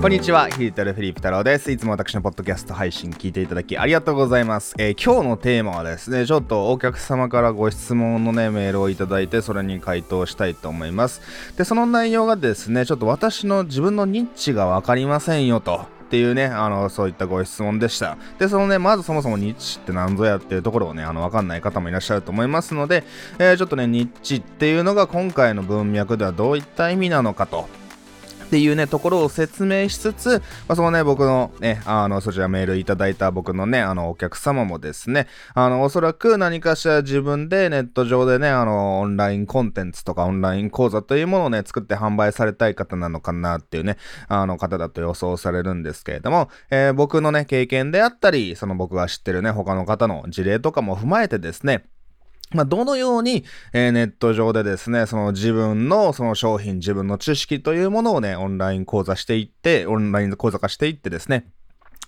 こんにちは、ヒータルフィリップ太郎です。いつも私のポッドキャスト配信聞いていただきありがとうございます。えー、今日のテーマはですね、ちょっとお客様からご質問のね、メールをいただいて、それに回答したいと思います。で、その内容がですね、ちょっと私の自分のニッチがわかりませんよと。っていうね、あの、そういったご質問でした。で、そのね、まずそもそもニッチって何ぞやっていうところをね、あの、わかんない方もいらっしゃると思いますので、えー、ちょっとね、ニッチっていうのが今回の文脈ではどういった意味なのかと。っていうね、ところを説明しつつ、まあ、そのね、僕のね、あの、そちらメールいただいた僕のね、あの、お客様もですね、あの、おそらく何かしら自分でネット上でね、あの、オンラインコンテンツとかオンライン講座というものをね、作って販売されたい方なのかなっていうね、あの方だと予想されるんですけれども、えー、僕のね、経験であったり、その僕が知ってるね、他の方の事例とかも踏まえてですね、まあ、どのように、えー、ネット上でですね、その自分のその商品、自分の知識というものをね、オンライン講座していって、オンライン講座化していってですね、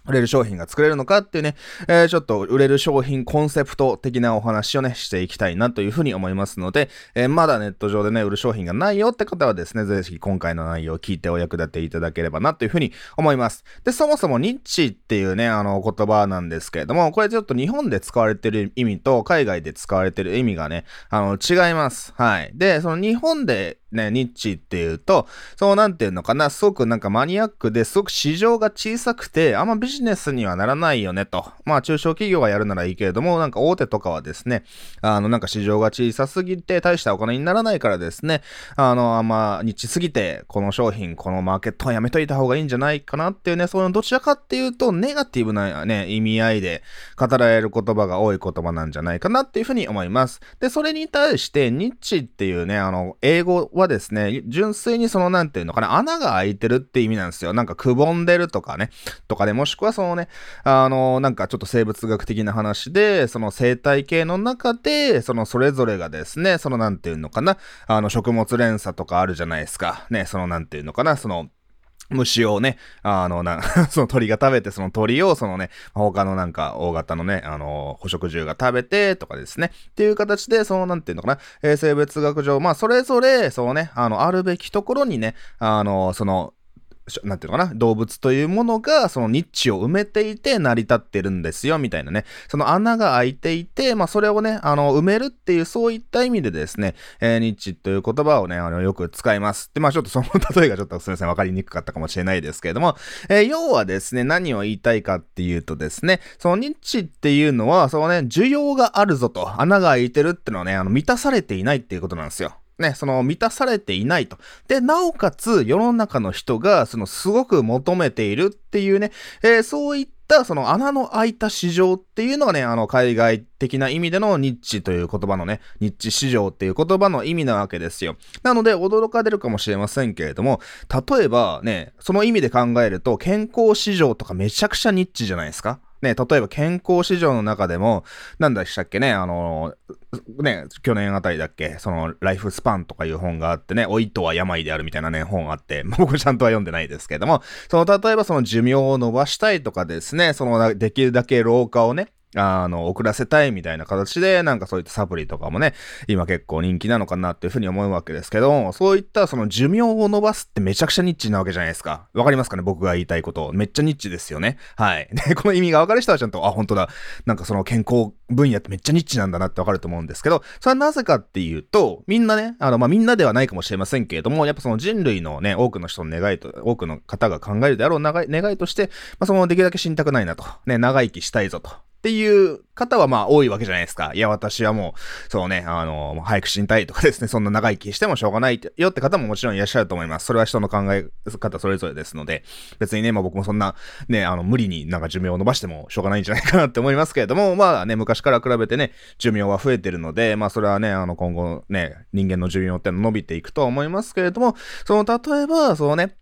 売れる商品が作れるのかっていうね、えー、ちょっと売れる商品コンセプト的なお話をね、していきたいなというふうに思いますので、えー、まだネット上でね、売る商品がないよって方はですね、ぜひ今回の内容を聞いてお役立ていただければなというふうに思います。で、そもそもニッチっていうね、あの言葉なんですけれども、これちょっと日本で使われてる意味と海外で使われてる意味がね、あの違います。はい。で、その日本でね、ニッチっていうと、そうなんていうのかな、すごくなんかマニアックですごく市場が小さくて、あんまビジジネスにはならないよねと。まあ中小企業がやるならいいけれども、なんか大手とかはですね、あのなんか市場が小さすぎて大したお金にならないからですね、あのあんまニッチすぎて、この商品、このマーケットはやめといた方がいいんじゃないかなっていうね、そういうどちらかっていうと、ネガティブなね、意味合いで語られる言葉が多い言葉なんじゃないかなっていうふうに思います。で、それに対してニッチっていうね、あの、英語はですね、純粋にその、なんていうのかな、穴が開いてるって意味なんですよ。なんかくぼんでるとかね、とかで、もしくはそのね、あの、なんかちょっと生物学的な話で、その生態系の中で、そのそれぞれがですね、そのなんていうのかな、あの食物連鎖とかあるじゃないですか。ね、そのなんていうのかな、その、虫をね、あの、な、その鳥が食べて、その鳥を、そのね、他のなんか大型のね、あの、捕食獣が食べて、とかですね。っていう形で、その、なんていうのかな、え、生物学上、まあ、それぞれ、そうね、あの、あるべきところにね、あの、その、なんていうのかな、動物というものが、そのニッチを埋めていて成り立ってるんですよ、みたいなね。その穴が開いていて、まあ、それをね、あの、埋めるっていう、そういった意味でですね、えー、ニッチという言葉をね、あの、よく使います。で、まあ、ちょっとその 例えがちょっとすみません、わかりにくかったかもしれないですけれども、えー、要はですね、何を言いたいかっていうとですね、そのニッチっていうのは、そのね、需要があるぞと、穴が開いてるってのはね、あの、満たされていないっていうことなんですよ。ね、その満たされていないと。で、なおかつ世の中の人が、そのすごく求めているっていうね、えー、そういったその穴の開いた市場っていうのがね、あの海外的な意味でのニッチという言葉のね、ニッチ市場っていう言葉の意味なわけですよ。なので驚かれるかもしれませんけれども、例えばね、その意味で考えると健康市場とかめちゃくちゃニッチじゃないですかね、例えば健康市場の中でも、なんだしたっけね、あの、ね、去年あたりだっけ、その、ライフスパンとかいう本があってね、老いとは病であるみたいなね、本あって、僕ちゃんとは読んでないですけども、その、例えばその寿命を伸ばしたいとかですね、その、できるだけ老化をね、あの、遅らせたいみたいな形で、なんかそういったサプリとかもね、今結構人気なのかなっていうふうに思うわけですけど、そういったその寿命を伸ばすってめちゃくちゃニッチなわけじゃないですか。わかりますかね？僕が言いたいこと。めっちゃニッチですよね。はい。で、この意味がわかる人はちゃんと、あ、本当だ。なんかその健康分野ってめっちゃニッチなんだなってわかると思うんですけど、それはなぜかっていうと、みんなね、あの、まあ、みんなではないかもしれませんけれども、やっぱその人類のね、多くの人の願いと、多くの方が考えるであろう願いとして、まあ、そのできるだけ死にたくないなと。ね、長生きしたいぞと。っていう方はまあ多いわけじゃないですか。いや、私はもう、そうね、あの、早く死にたいとかですね、そんな長生きしてもしょうがないよって方ももちろんいらっしゃると思います。それは人の考え方それぞれですので、別にね、まあ僕もそんな、ね、あの、無理になんか寿命を伸ばしてもしょうがないんじゃないかなって思いますけれども、まあね、昔から比べてね、寿命は増えてるので、まあそれはね、あの、今後ね、人間の寿命っての伸びていくと思いますけれども、その、例えば、そうね、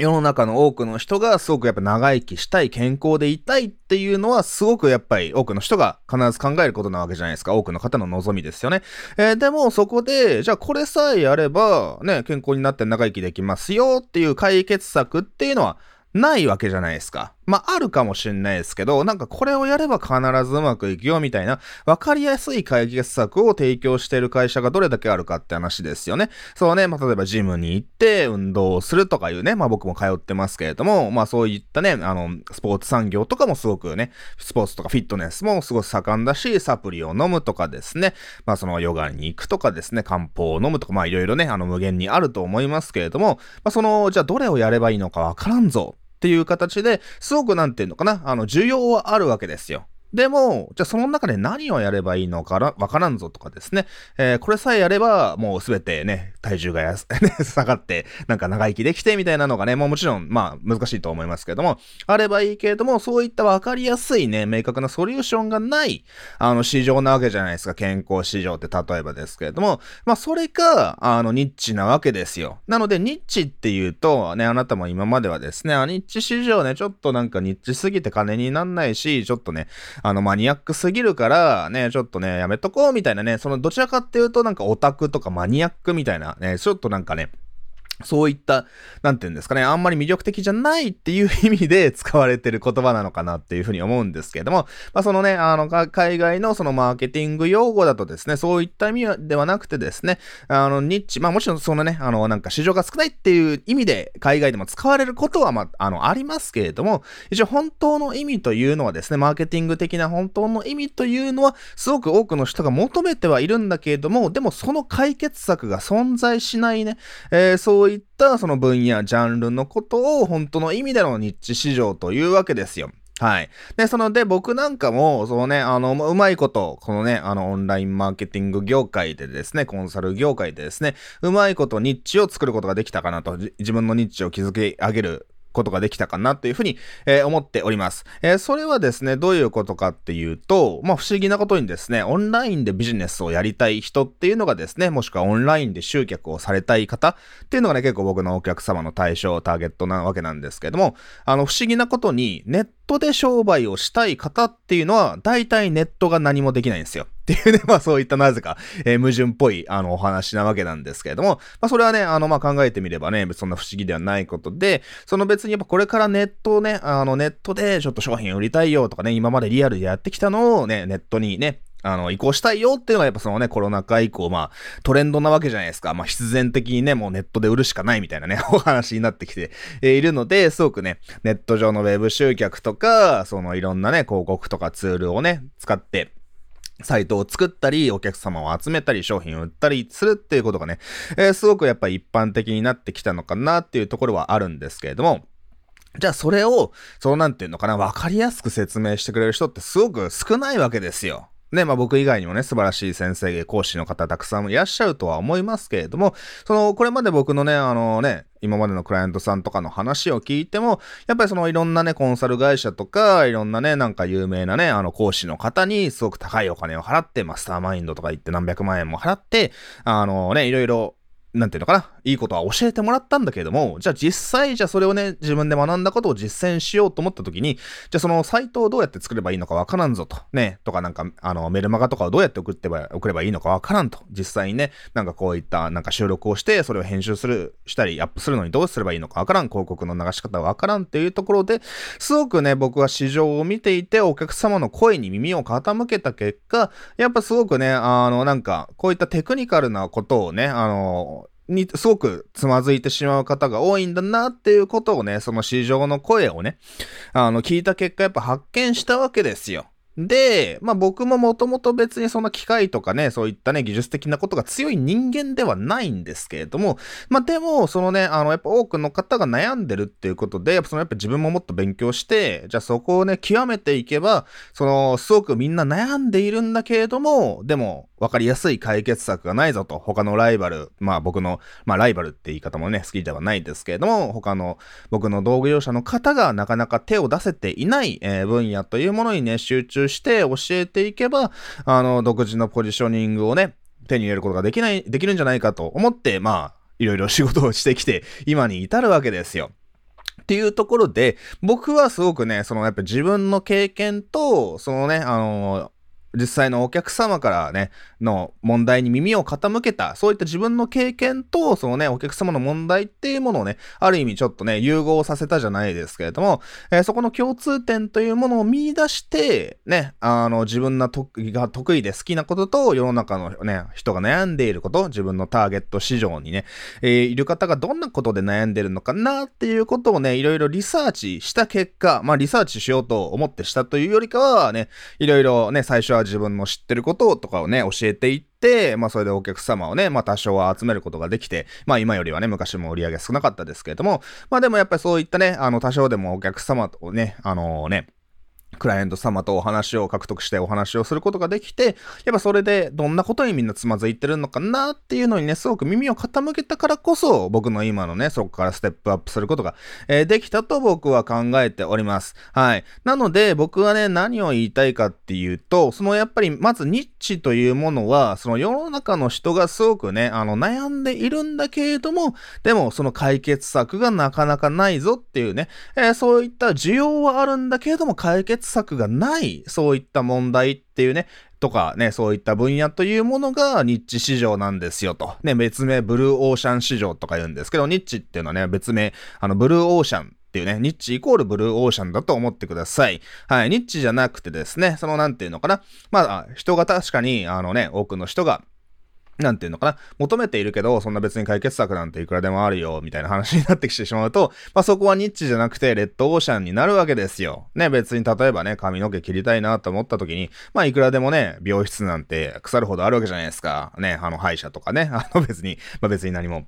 世の中の多くの人がすごくやっぱ長生きしたい、健康でいたいっていうのはすごくやっぱり多くの人が必ず考えることなわけじゃないですか。多くの方の望みですよね。えー、でもそこで、じゃあこれさえやればね、健康になって長生きできますよっていう解決策っていうのはないわけじゃないですか。まあ、あるかもしれないですけど、なんかこれをやれば必ずうまくいくよみたいな、わかりやすい解決策を提供している会社がどれだけあるかって話ですよね。そうね、まあ、例えばジムに行って運動をするとかいうね、まあ僕も通ってますけれども、まあそういったね、あの、スポーツ産業とかもすごくね、スポーツとかフィットネスもすごく盛んだし、サプリを飲むとかですね、まあそのヨガに行くとかですね、漢方を飲むとか、まあいろいろね、あの無限にあると思いますけれども、まあその、じゃあどれをやればいいのかわからんぞ。っていう形で、すごくなんていうのかな、あの、需要はあるわけですよ。でも、じゃあその中で何をやればいいのかわからんぞとかですね。えー、これさえやれば、もうすべてね、体重がや、下がって、なんか長生きできてみたいなのがね、もうもちろん、まあ難しいと思いますけども、あればいいけれども、そういったわかりやすいね、明確なソリューションがない、あの、市場なわけじゃないですか。健康市場って例えばですけれども、まあそれが、あの、ニッチなわけですよ。なので、ニッチっていうと、ね、あなたも今まではですね、あニッチ市場ね、ちょっとなんかニッチすぎて金になんないし、ちょっとね、あの、マニアックすぎるから、ね、ちょっとね、やめとこうみたいなね、そのどちらかっていうとなんかオタクとかマニアックみたいな、ね、ちょっとなんかね、そういった、なんていうんですかね、あんまり魅力的じゃないっていう意味で 使われてる言葉なのかなっていうふうに思うんですけれども、まあそのね、あの、海外のそのマーケティング用語だとですね、そういった意味ではなくてですね、あの、ニッチ、まあもちろんそのね、あの、なんか市場が少ないっていう意味で海外でも使われることは、まあ、あの、ありますけれども、一応本当の意味というのはですね、マーケティング的な本当の意味というのは、すごく多くの人が求めてはいるんだけれども、でもその解決策が存在しないね、えー、そういったったその分野、ジャンルのことを本当の意味でのニッチ市場というわけですよ。はい。で、そので、僕なんかも、そのね、あの、うまいこと、このね、あの、オンラインマーケティング業界でですね、コンサル業界でですね、うまいことニッチを作ることができたかなと、自分のニッチを築き上げることができたかなというふうに、えー、思っております。えー、それはですね、どういうことかっていうと、まあ不思議なことにですね、オンラインでビジネスをやりたい人っていうのがですね、もしくはオンラインで集客をされたい方っていうのがね、結構僕のお客様の対象、ターゲットなわけなんですけども、あの不思議なことにネットで商売をしたい方っていうのは、大体ネットが何もできないんですよ。っていうね、まあそういったなぜか、えー、矛盾っぽい、あの、お話なわけなんですけれども、まあそれはね、あの、まあ考えてみればね、そんな不思議ではないことで、その別にやっぱこれからネットをね、あの、ネットでちょっと商品売りたいよとかね、今までリアルでやってきたのをね、ネットにね、あの、移行したいよっていうのがやっぱそのね、コロナ禍以降、まあ、トレンドなわけじゃないですか。まあ、必然的にね、もうネットで売るしかないみたいなね、お話になってきているので、すごくね、ネット上のウェブ集客とか、そのいろんなね、広告とかツールをね、使って、サイトを作ったり、お客様を集めたり、商品を売ったりするっていうことがね、えー、すごくやっぱり一般的になってきたのかなっていうところはあるんですけれども、じゃあそれを、そのなんていうのかな、わかりやすく説明してくれる人ってすごく少ないわけですよ。ね、まあ僕以外にもね、素晴らしい先生、講師の方たくさんいらっしゃるとは思いますけれども、その、これまで僕のね、あのね、今までのクライアントさんとかの話を聞いても、やっぱりそのいろんなね、コンサル会社とか、いろんなね、なんか有名なね、あの講師の方にすごく高いお金を払って、マスターマインドとか言って何百万円も払って、あのね、いろいろなんていうのかな、いいことは教えてもらったんだけれども、じゃあ実際、じゃあそれをね、自分で学んだことを実践しようと思った時に、じゃあそのサイトをどうやって作ればいいのかわからんぞと、ね、とかなんか、あの、メルマガとかをどうやって送ってば、送ればいいのかわからんと、実際にね、なんかこういったなんか収録をして、それを編集する、したり、アップするのにどうすればいいのかわからん、広告の流し方わからんっていうところで、すごくね、僕は市場を見ていて、お客様の声に耳を傾けた結果、やっぱすごくね、あの、なんか、こういったテクニカルなことをね、あの、にすごくつまずいてしまう方が多いんだなっていうことをね、その市場の声をね、あの、聞いた結果やっぱ発見したわけですよ。で、まあ僕ももともと別にその機械とかね、そういったね、技術的なことが強い人間ではないんですけれども、まあでも、そのね、あの、やっぱ多くの方が悩んでるっていうことで、やっぱそのやっぱ自分ももっと勉強して、じゃあそこをね、極めていけば、その、すごくみんな悩んでいるんだけれども、でも、わかりやすい解決策がないぞと、他のライバル、まあ僕の、まあライバルって言い方もね、好きではないですけれども、他の僕の道具業者の方がなかなか手を出せていない、えー、分野というものにね、集中して教えていけば、あの、独自のポジショニングをね、手に入れることができない、できるんじゃないかと思って、まあ、いろいろ仕事をしてきて、今に至るわけですよ。っていうところで、僕はすごくね、そのやっぱ自分の経験と、そのね、あの実際のお客様からね、の問題に耳を傾けた、そういった自分の経験と、そのね、お客様の問題っていうものをね、ある意味ちょっとね、融合させたじゃないですけれども、えー、そこの共通点というものを見出して、ね、あの、自分の得意が得意で好きなことと、世の中のね、人が悩んでいること、自分のターゲット市場にね、えー、いる方がどんなことで悩んでるのかなっていうことをね、いろいろリサーチした結果、まあリサーチしようと思ってしたというよりかはね、いろいろね、最初は自分の知ってることとかをね、教えていって、まあそれでお客様をね、まあ多少は集めることができて、まあ今よりはね、昔も売り上げ少なかったですけれども、まあでもやっぱりそういったね、あの多少でもお客様とね、あのー、ね、クライアント様とお話を獲得してお話をすることができて、やっぱそれでどんなことにみんなつまずいてるのかなっていうのにね、すごく耳を傾けたからこそ、僕の今のね、そこからステップアップすることが、えー、できたと僕は考えております。はい。なので、僕はね、何を言いたいかっていうと、そのやっぱり、まずニッチというものは、その世の中の人がすごくね、あの、悩んでいるんだけれども、でも、その解決策がなかなかないぞっていうね、えー、そういった需要はあるんだけれども、解決策がない、そういった問題っていうね、とかね、そういった分野というものがニッチ市場なんですよと。ね、別名ブルーオーシャン市場とか言うんですけど、ニッチっていうのはね、別名、あの、ブルーオーシャンっていうね、ニッチイコールブルーオーシャンだと思ってください。はい、ニッチじゃなくてですね、そのなんていうのかな。まあ、人が確かに、あのね、多くの人が、なんていうのかな？求めているけど、そんな別に解決策なんていくらでもあるよ、みたいな話になってきてしまうと、まあそこはニッチじゃなくて、レッドオーシャンになるわけですよ。ね、別に例えばね、髪の毛切りたいなと思った時に、まあいくらでもね、病室なんて腐るほどあるわけじゃないですか。ね、あの歯医者とかね、あの別に、まあ別に何も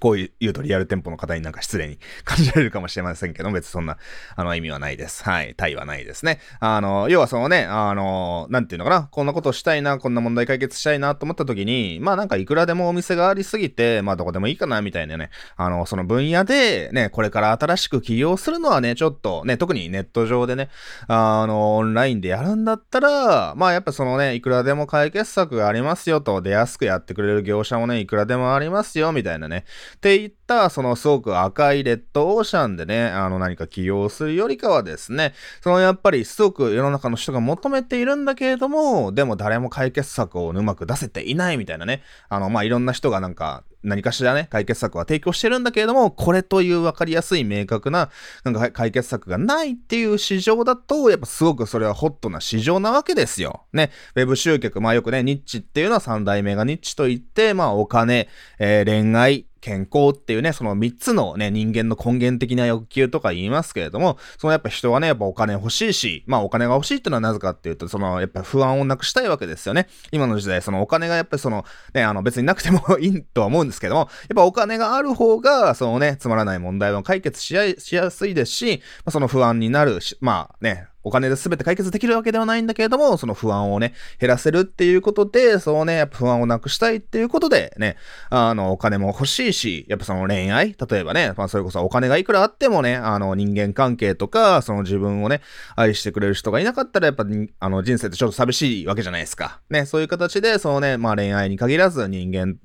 こう言うとリアル店舗の方になんか失礼に感じられるかもしれませんけど、別にそんな、あの、意味はないです。はい。対はないですね。あの、要はそのね、あの、なんていうのかな、こんなことしたいな、こんな問題解決したいなと思った時に、まあなんかいくらでもお店がありすぎて、まあどこでもいいかな、みたいなね、あの、その分野で、ね、これから新しく起業するのはね、ちょっとね、特にネット上でね、あの、オンラインでやるんだったら、まあやっぱそのね、いくらでも解決策がありますよと、出やすくやってくれる業者もね、いくらでもありますよ、みたいなね、って言った、そのすごく赤いレッドオーシャンでね、あの何か起用するよりかはですね、そのやっぱりすごく世の中の人が求めているんだけれども、でも誰も解決策をうまく出せていないみたいなね、あの、まあ、いろんな人がなんか、何かしらね、解決策は提供してるんだけれども、これという分かりやすい明確な、なんか解決策がないっていう市場だと、やっぱすごくそれはホットな市場なわけですよ。ね、ウェブ集客、まあよくね、ニッチっていうのは三代目がニッチと言って、まあお金、えー、恋愛、健康っていうね、その3つのね、人間の根源的な欲求とか言いますけれども、そのやっぱ人はね、やっぱお金欲しいし、まあお金が欲しいっていうのはなぜかっていうと、そのやっぱ不安をなくしたいわけですよね。今の時代、そのお金がやっぱりその、ね、あの別になくてもいいとは思うんですけども、やっぱお金がある方が、そのね、つまらない問題を解決しやしやすいですし、まあ、その不安になるし、まあね、お金で全て解決できるわけではないんだけれども、その不安をね、減らせるっていうことで、そうね、やっぱ不安をなくしたいっていうことでね、あの、お金も欲しいし、やっぱその恋愛、例えばね、まあそれこそお金がいくらあってもね、あの人間関係とか、その自分をね、愛してくれる人がいなかったら、やっぱあの人生ってちょっと寂しいわけじゃないですか。ね、そういう形で、そのね、まあ恋愛に限らず人間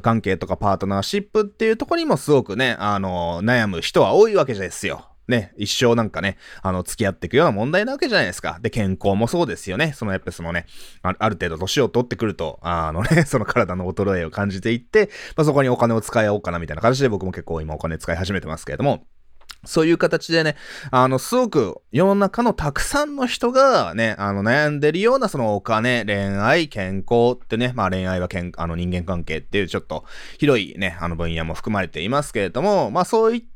関係とかパートナーシップっていうところにもすごくね、あの、悩む人は多いわけですよ。ね、一生なんかね、あの、付き合っていくような問題なわけじゃないですか。で、健康もそうですよね。その、やっぱそのね、ある程度年を取ってくると、あのね、その体の衰えを感じていって、まあ、そこにお金を使い合おうかなみたいな形で僕も結構今お金使い始めてますけれども、そういう形でね、あの、すごく世の中のたくさんの人がね、あの、悩んでるようなそのお金、恋愛、健康ってね、まあ恋愛はけんあの人間関係っていうちょっと広いね、あの分野も含まれていますけれども、まあそういった、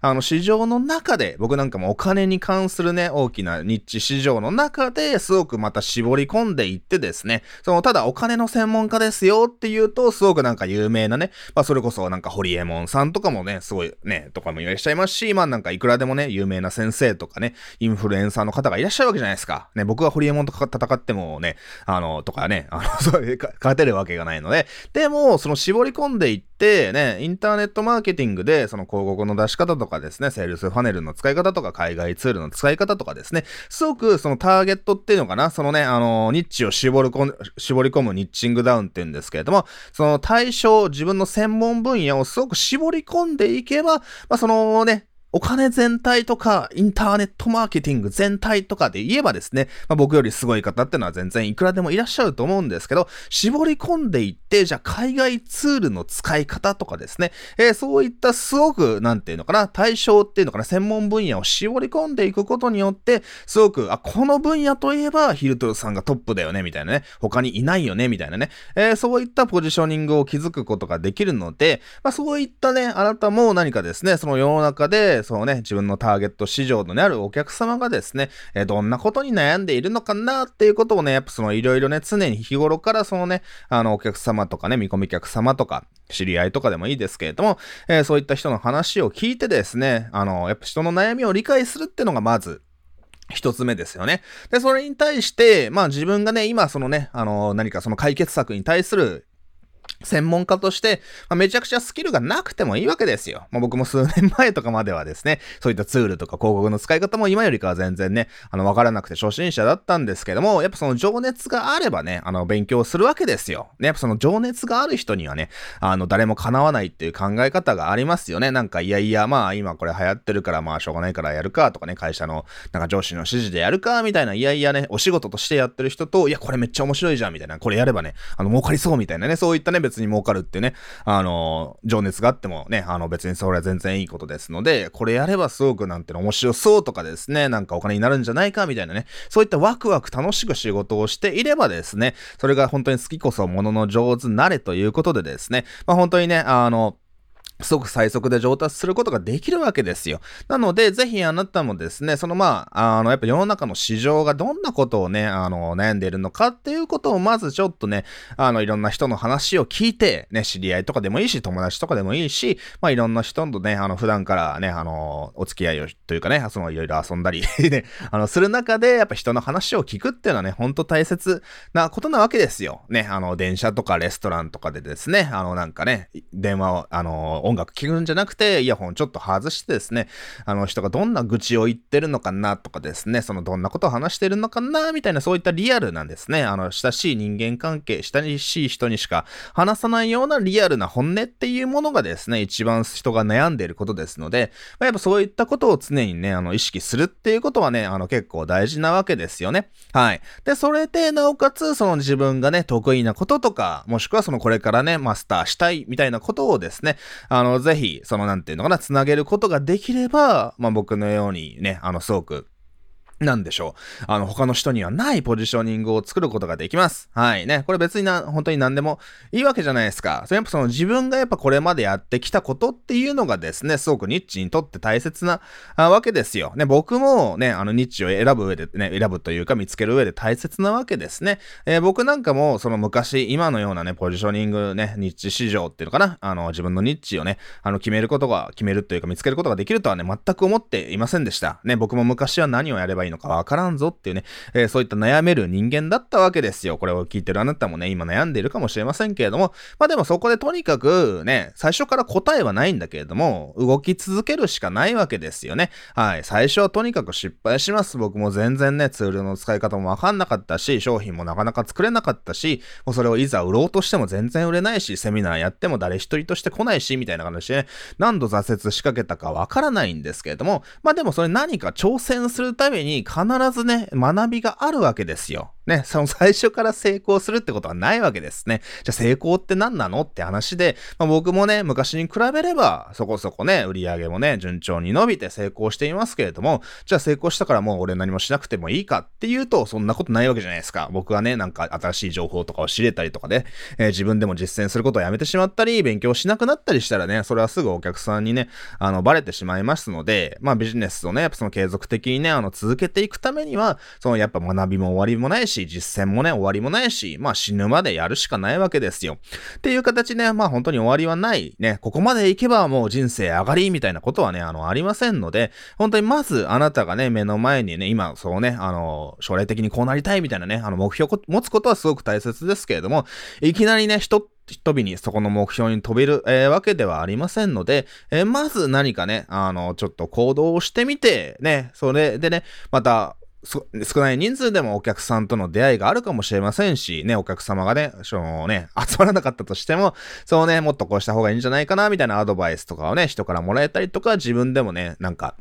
あの、市場の中で、僕なんかもお金に関するね、大きなニッチ市場の中ですごくまた絞り込んでいってですね、その、ただお金の専門家ですよっていうと、すごくなんか有名なね、まあ、それこそなんかホリエモンさんとかもね、すごいね、とかもいらっしゃいますし、まあなんかいくらでもね、有名な先生とかね、インフルエンサーの方がいらっしゃるわけじゃないですか。ね、僕がホリエモンとか戦ってもね、あの、とかね、あの、そういう、勝てるわけがないので、でも、その絞り込んでいって、ね、インターネットマーケティングで、その広告の出し方とかですね、ね、セールスファネルの使い方とか、海外ツールの使い方とかですね、すごくそのターゲットっていうのかな、そのね、あの、ニッチを絞り込む、絞り込むニッチングダウンっていうんですけれども、その対象、自分の専門分野をすごく絞り込んでいけば、まあ、そのね、お金全体とか、インターネットマーケティング全体とかで言えばですね、まあ、僕よりすごい方ってのは全然いくらでもいらっしゃると思うんですけど、絞り込んでいって、じゃあ海外ツールの使い方とかですね、えー、そういったすごく、なんていうのかな、対象っていうのかな、専門分野を絞り込んでいくことによって、すごく、あ、この分野といえばヒルトルさんがトップだよね、みたいなね、他にいないよね、みたいなね、えー、そういったポジショニングを築くことができるので、まあそういったね、あなたも何かですね、その世の中で、そうね、自分のターゲット市場のね、あるお客様がですね、え、どんなことに悩んでいるのかなっていうことをね、やっぱそのいろいろね、常に日頃からそのね、あの、お客様とかね、見込み客様とか、知り合いとかでもいいですけれども、えー、そういった人の話を聞いてですね、あの、やっぱ人の悩みを理解するっていうのがまず、一つ目ですよね。で、それに対して、まあ自分がね、今そのね、あの、何かその解決策に対する専門家として、まあ、めちゃくちゃスキルがなくてもいいわけですよ。まあ、僕も数年前とかまではですね、そういったツールとか広告の使い方も今よりかは全然ね、あの、わからなくて初心者だったんですけども、やっぱその情熱があればね、あの、勉強するわけですよ。ね、やっぱその情熱がある人にはね、あの、誰も叶わないっていう考え方がありますよね。なんか、いやいや、まあ、今これ流行ってるから、まあ、しょうがないからやるかとかね、会社の、なんか上司の指示でやるか、みたいな、いやいやね、お仕事としてやってる人と、いや、これめっちゃ面白いじゃん、みたいな、これやればね、あの、儲かりそう、みたいなね、そういったね、別に儲かるってね、あの、情熱があってもね、あの別にそれは全然いいことですので、これやればすごくなんての面白そうとかですね、なんかお金になるんじゃないかみたいなね、そういったワクワク楽しく仕事をしていればですね、それが本当に好きこそものの上手なれということでですね、まあ本当にね、あの、すごく最速で上達することができるわけですよ。なので、ぜひあなたもですね、そのまあ、あの、やっぱ世の中の市場がどんなことをね、あの、悩んでいるのかっていうことをまずちょっとね、あの、いろんな人の話を聞いて、ね、知り合いとかでもいいし、友達とかでもいいし、まあ、いろんな人とね、あの、普段からね、あの、お付き合いをというかね、その、いろいろ遊んだり ね、あの、する中で、やっぱ人の話を聞くっていうのはね、ほんと大切なことなわけですよ。ね、あの、電車とかレストランとかでですね、あの、なんかね、電話を、あの、音楽聴くんじゃなくて、イヤホンちょっと外してですね、あの人がどんな愚痴を言ってるのかなとかですね、そのどんなことを話してるのかなみたいなそういったリアルなんですね。あの、親しい人間関係、親しい人にしか話さないようなリアルな本音っていうものがですね、一番人が悩んでいることですので、まあ、やっぱそういったことを常にね、あの、意識するっていうことはね、あの、結構大事なわけですよね。はい。で、それで、なおかつ、その自分がね、得意なこととか、もしくはそのこれからね、マスターしたいみたいなことをですね、あの、ぜひ、そのなんていうのかな、つなげることができれば、まあ僕のようにね、あの、すごく、なんでしょう。あの、他の人にはないポジショニングを作ることができます。はいね。これ別にな、本当に何でもいいわけじゃないですか。それやっぱその自分がやっぱこれまでやってきたことっていうのがですね、すごくニッチにとって大切なわけですよ。ね、僕もね、あのニッチを選ぶ上でね、選ぶというか見つける上で大切なわけですね。えー、僕なんかもその昔、今のようなね、ポジショニングね、ニッチ市場っていうのかな。あの、自分のニッチをね、あの、決めることが、決めるというか見つけることができるとはね、全く思っていませんでした。ね、僕も昔は何をやればいいのかわからんぞっていうね、えー、そういった悩める人間だったわけですよ。これを聞いてるあなたもね、今悩んでいるかもしれませんけれども、まあでもそこでとにかくね、最初から答えはないんだけれども、動き続けるしかないわけですよね。はい。最初はとにかく失敗します。僕も全然ね、ツールの使い方もわかんなかったし、商品もなかなか作れなかったし、もうそれをいざ売ろうとしても全然売れないし、セミナーやっても誰一人として来ないし、みたいな感じでね、何度挫折しかけたかわからないんですけれども、まあでもそれ何か挑戦するために必ずね、学びがあるわけですよ。ね、その最初から成功するってことはないわけですね。じゃあ成功って何なのって話で、まあ、僕もね、昔に比べれば、そこそこね、売り上げもね、順調に伸びて成功していますけれども、じゃあ成功したからもう俺何もしなくてもいいかっていうと、そんなことないわけじゃないですか。僕はね、なんか新しい情報とかを知れたりとかで、えー、自分でも実践することをやめてしまったり、勉強しなくなったりしたらね、それはすぐお客さんにね、あの、バレてしまいますので、まあビジネスをね、やっぱその継続的にね、あの、続けていくためには、そのやっぱ学びも終わりもないし、実践もね、終わりもないし、まあ死ぬまでやるしかないわけですよ。っていう形ね、まあ本当に終わりはない。ね、ここまで行けばもう人生上がりみたいなことはね、あの、ありませんので、本当にまずあなたがね、目の前にね、今、そうね、あの、将来的にこうなりたいみたいなね、あの、目標を持つことはすごく大切ですけれども、いきなりね、人飛びにそこの目標に飛べる、えー、わけではありませんので、えー、まず何かね、あの、ちょっと行動をしてみて、ね、それでね、また、少ない人数でもお客さんとの出会いがあるかもしれませんし、ね、お客様がね、そのね、集まらなかったとしても、そうね、もっとこうした方がいいんじゃないかな、みたいなアドバイスとかをね、人からもらえたりとか、自分でもね、なんか、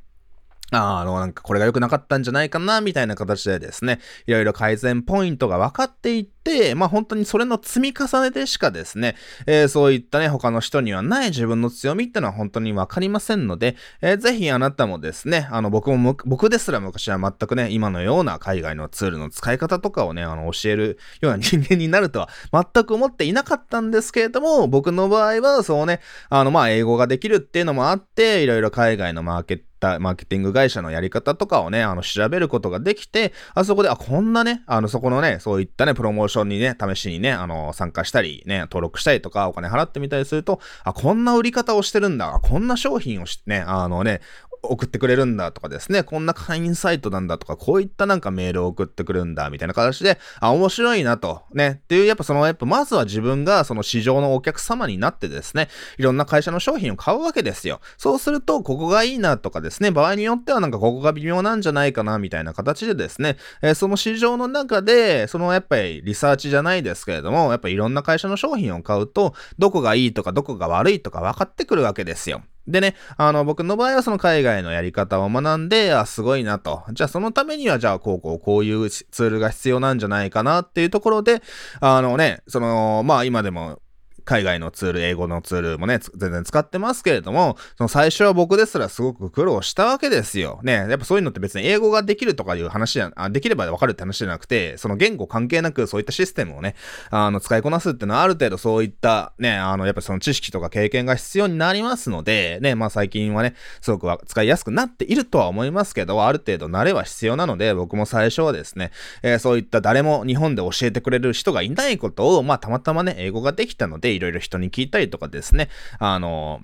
あの、なんかこれが良くなかったんじゃないかな、みたいな形でですね、いろいろ改善ポイントが分かっていって、まあ本当にそれの積み重ねでしかですね、えー、そういったね、他の人にはない自分の強みってのは本当に分かりませんので、えー、ぜひあなたもですね、あの僕も僕ですら昔は全くね、今のような海外のツールの使い方とかをね、あの教えるような人間になるとは全く思っていなかったんですけれども、僕の場合はそうね、あのまあ英語ができるっていうのもあって、いろいろ海外のマーケットったマーケティング会社のやり方とかをね、あの、調べることができて、あそこで、あ、こんなね、あの、そこのね、そういったね、プロモーションにね、試しにね、あの、参加したり、ね、登録したりとか、お金払ってみたりすると、あ、こんな売り方をしてるんだ、こんな商品をしね、あのね、送ってくれるんだとかですね、こんな会員サイトなんだとか、こういったなんかメールを送ってくるんだみたいな形で、あ、面白いなと、ね、っていう、やっぱその、やっぱまずは自分がその市場のお客様になってですね、いろんな会社の商品を買うわけですよ。そうすると、ここがいいなとかですね、場合によってはなんかここが微妙なんじゃないかなみたいな形でですね、えー、その市場の中で、そのやっぱりリサーチじゃないですけれども、やっぱいろんな会社の商品を買うと、どこがいいとかどこが悪いとか分かってくるわけですよ。でね、あの、僕の場合はその海外のやり方を学んで、あ、すごいなと。じゃあそのためには、じゃあこうこうこういうツールが必要なんじゃないかなっていうところで、あのね、その、まあ今でも海外のツール、英語のツールもね、全然使ってますけれども、その最初は僕ですらすごく苦労したわけですよ。ね、やっぱそういうのって別に英語ができるとかいう話じゃ、あできればわかるって話じゃなくて、その言語関係なくそういったシステムをね、あの、使いこなすっていうのはある程度そういったね、あの、やっぱその知識とか経験が必要になりますので、ね、まあ最近はね、すごく使いやすくなっているとは思いますけど、ある程度慣れは必要なので、僕も最初はですね、えー、そういった誰も日本で教えてくれる人がいないことを、まあたまたまね、英語ができたので、いろいろ人に聞いたりとかですね、あの、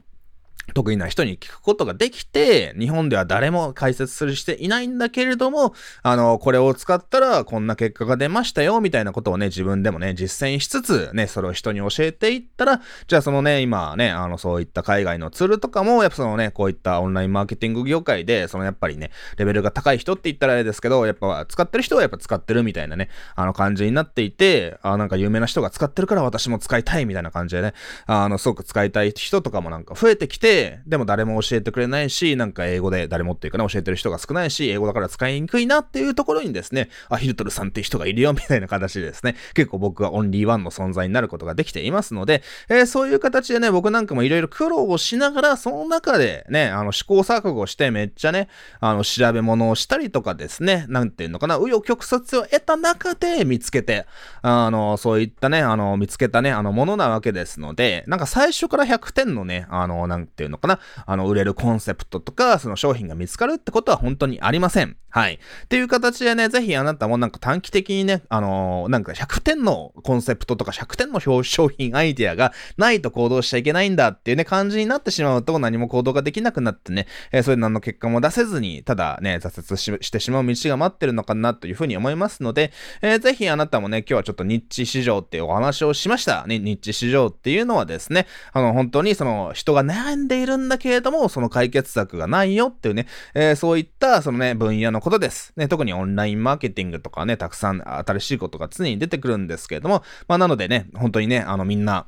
得意な人に聞くことができて、日本では誰も解説するしていないんだけれども、あの、これを使ったらこんな結果が出ましたよ、みたいなことをね、自分でもね、実践しつつ、ね、それを人に教えていったら、じゃあそのね、今ね、あの、そういった海外のツールとかも、やっぱそのね、こういったオンラインマーケティング業界で、そのやっぱりね、レベルが高い人って言ったらあれですけど、やっぱ使ってる人はやっぱ使ってるみたいなね、あの感じになっていて、あなんか有名な人が使ってるから私も使いたいみたいな感じでね、あの、すごく使いたい人とかもなんか増えてきて、でも誰も教えてくれないし、なんか英語で誰もっていうかね、教えてる人が少ないし、英語だから使いにくいなっていうところにですね、あ、ヒルトルさんっていう人がいるよ、みたいな形でですね、結構僕はオンリーワンの存在になることができていますので、えー、そういう形でね、僕なんかもいろいろ苦労をしながら、その中でね、あの試行錯誤してめっちゃね、あの調べ物をしたりとかですね、なんていうのかな、紆余曲折を得た中で見つけて、あの、そういったね、あの、見つけたね、あの、ものなわけですので、なんか最初から100点のね、あの、なんてていうのかな、あの、売れるコンセプトとか、その商品が見つかるってことは本当にありません。はい。っていう形でね、ぜひあなたもなんか短期的にね、あのー、なんか100点のコンセプトとか100点の商品アイディアがないと行動しちゃいけないんだっていうね、感じになってしまうと何も行動ができなくなってね、えー、それ何の結果も出せずに、ただね、挫折してしまう道が待ってるのかなというふうに思いますので、えー、ぜひあなたもね、今日はちょっとニッチ市場っていうお話をしました。ね、ニッチ市場っていうのはですね、あの、本当にその人が悩んでいるんだけれども、その解決策がないよっていうね、えー、そういったそのね、分野のことです。ね、特にオンラインマーケティングとかね、たくさん新しいことが常に出てくるんですけれども、まあなのでね、本当にね、あのみんな、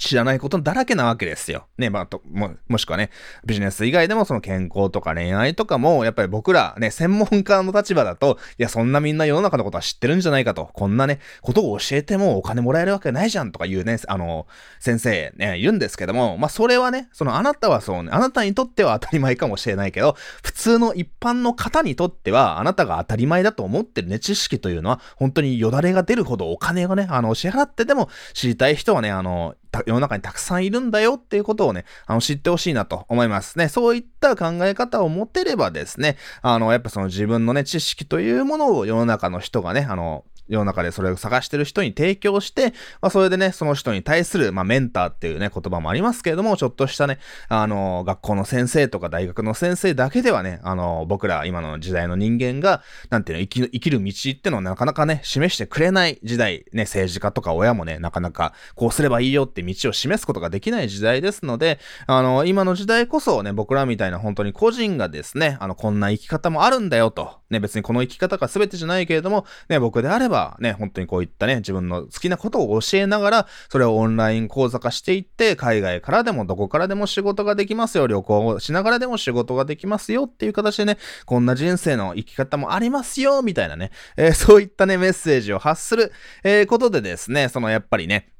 知らないことだらけなわけですよ。ね、まあ、と、も、もしくはね、ビジネス以外でもその健康とか恋愛とかも、やっぱり僕らね、専門家の立場だと、いや、そんなみんな世の中のことは知ってるんじゃないかと、こんなね、ことを教えてもお金もらえるわけないじゃんとかいうね、あの、先生ね、いるんですけども、まあ、それはね、そのあなたはそうね、あなたにとっては当たり前かもしれないけど、普通の一般の方にとっては、あなたが当たり前だと思ってるね、知識というのは、本当によだれが出るほどお金をね、あの、支払ってでも知りたい人はね、あの、世の中にたくさんいるんだよっていうことをね、あの、知ってほしいなと思いますね。そういった考え方を持てればですね、あの、やっぱその自分のね、知識というものを世の中の人がね、あの、世の中でそれを探してる人に提供して、まあ、それでね、その人に対する、まあ、メンターっていうね、言葉もありますけれども、ちょっとしたね、あの、学校の先生とか大学の先生だけではね、あの、僕ら今の時代の人間が、なんていうの、生き生きる道ってのをなかなかね、示してくれない時代、ね、政治家とか親もね、なかなかこうすればいいよって道を示すことができない時代ですので、あの、今の時代こそね、僕らみたいな本当に個人がですね、あの、こんな生き方もあるんだよと、ね、別にこの生き方が全てじゃないけれども、ね、僕であれば、がね、本当にこういったね、自分の好きなことを教えながら、それをオンライン講座化していって、海外からでもどこからでも仕事ができますよ、旅行をしながらでも仕事ができますよっていう形でね、こんな人生の生き方もありますよ、みたいなね、えー、そういったね、メッセージを発する、えー、ことでですね、そのやっぱりね、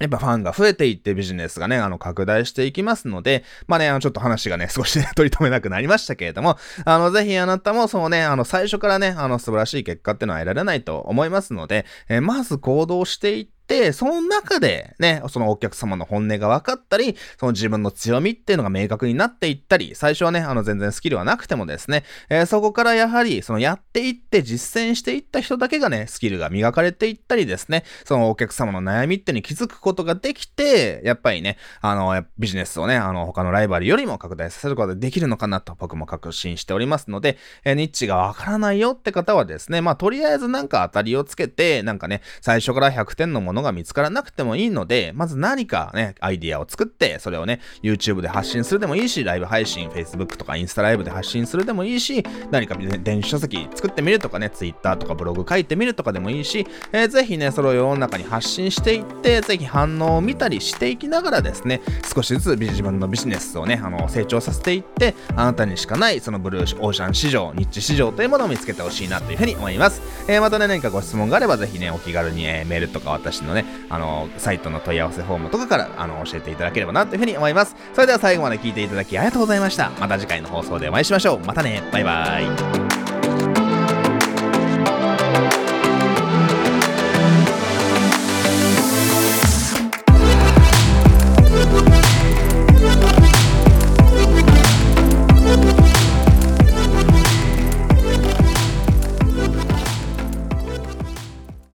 やっぱファンが増えていってビジネスがね、あの、拡大していきますので、まあね、あの、ちょっと話がね、少しね、取り留めなくなりましたけれども、あの、ぜひあなたも、そのね、あの、最初からね、あの、素晴らしい結果ってのは得られないと思いますので、えー、まず行動していって、、その中でね、そのお客様の本音が分かったり、その自分の強みっていうのが明確になっていったり、最初はね、あの全然スキルはなくてもですね、えー、そこからやはり、そのやっていって実践していった人だけがね、スキルが磨かれていったりですね、そのお客様の悩みってに気づくことができて、やっぱりね、あの、ビジネスをね、あの、他のライバルよりも拡大させることができるのかなと僕も確信しておりますので、えー、ニッチがわからないよって方はですね、まあ、とりあえずなんか当たりをつけて、なんかね、最初から100点のもののが見つからなくてもいいので、まず何かね、アイディアを作って、それをね、YouTube で発信するでもいいし、ライブ配信、Facebook とかインスタライブで発信するでもいいし、何か、ね、電子書籍作ってみるとかね、Twitter とかブログ書いてみるとかでもいいし、えー、ぜひね、それを世の中に発信していって、ぜひ反応を見たりしていきながらですね、少しずつ自分のビジネスをね、あの、成長させていって、あなたにしかない、そのブルーオーシャン市場、ニッチ市場というものを見つけてほしいなというふうに思います。えー、またね、何かご質問があれば、ぜひね、お気軽に、えー、メールとか私のね、あの、サイトの問い合わせフォームとかからあの教えていただければなというふうに思います。それでは最後まで聞いていただきありがとうございました。また次回の放送でお会いしましょう。またね。バイバイ。